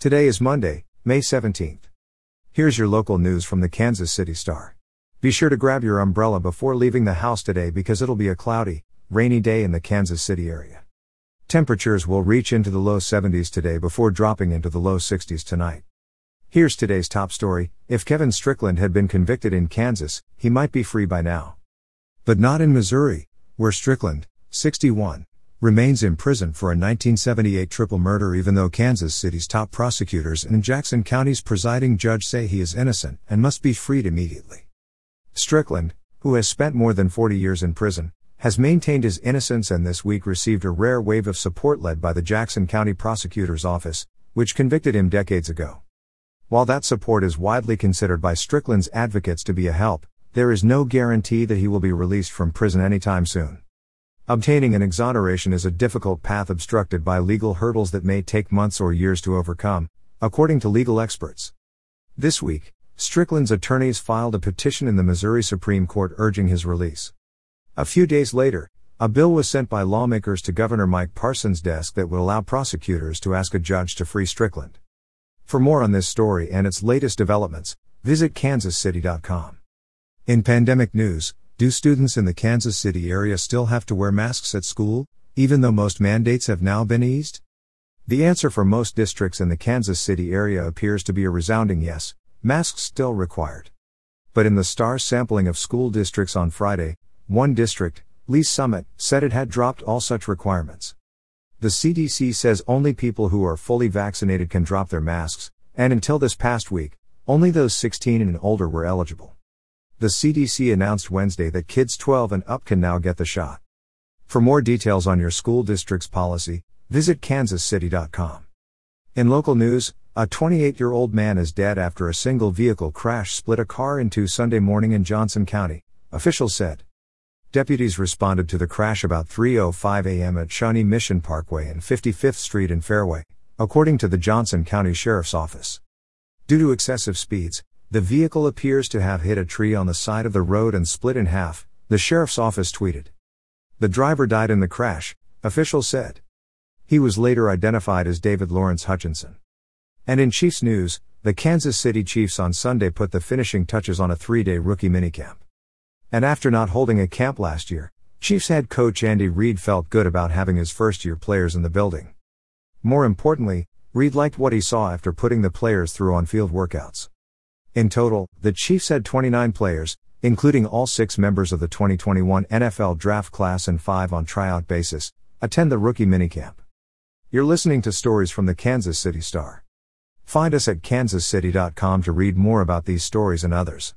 Today is Monday, May 17th. Here's your local news from the Kansas City Star. Be sure to grab your umbrella before leaving the house today because it'll be a cloudy, rainy day in the Kansas City area. Temperatures will reach into the low 70s today before dropping into the low 60s tonight. Here's today's top story if Kevin Strickland had been convicted in Kansas, he might be free by now. But not in Missouri, where Strickland, 61, remains in prison for a 1978 triple murder even though Kansas City's top prosecutors and Jackson County's presiding judge say he is innocent and must be freed immediately. Strickland, who has spent more than 40 years in prison, has maintained his innocence and this week received a rare wave of support led by the Jackson County Prosecutor's Office, which convicted him decades ago. While that support is widely considered by Strickland's advocates to be a help, there is no guarantee that he will be released from prison anytime soon. Obtaining an exoneration is a difficult path obstructed by legal hurdles that may take months or years to overcome, according to legal experts. This week, Strickland's attorneys filed a petition in the Missouri Supreme Court urging his release. A few days later, a bill was sent by lawmakers to Governor Mike Parson's desk that would allow prosecutors to ask a judge to free Strickland. For more on this story and its latest developments, visit kansascity.com. In pandemic news, do students in the Kansas City area still have to wear masks at school, even though most mandates have now been eased? The answer for most districts in the Kansas City area appears to be a resounding yes, masks still required. But in the STAR sampling of school districts on Friday, one district, Lee's Summit, said it had dropped all such requirements. The CDC says only people who are fully vaccinated can drop their masks, and until this past week, only those 16 and older were eligible. The CDC announced Wednesday that kids 12 and up can now get the shot. For more details on your school district's policy, visit kansascity.com. In local news, a 28 year old man is dead after a single vehicle crash split a car in two Sunday morning in Johnson County, officials said. Deputies responded to the crash about 3:05 a.m. at Shawnee Mission Parkway and 55th Street in Fairway, according to the Johnson County Sheriff's Office. Due to excessive speeds, the vehicle appears to have hit a tree on the side of the road and split in half, the sheriff's office tweeted. The driver died in the crash, officials said. He was later identified as David Lawrence Hutchinson. And in Chiefs news, the Kansas City Chiefs on Sunday put the finishing touches on a three day rookie minicamp. And after not holding a camp last year, Chiefs head coach Andy Reid felt good about having his first year players in the building. More importantly, Reid liked what he saw after putting the players through on field workouts. In total, the Chiefs had 29 players, including all six members of the 2021 NFL draft class and five on tryout basis, attend the rookie minicamp. You're listening to stories from the Kansas City Star. Find us at kansascity.com to read more about these stories and others.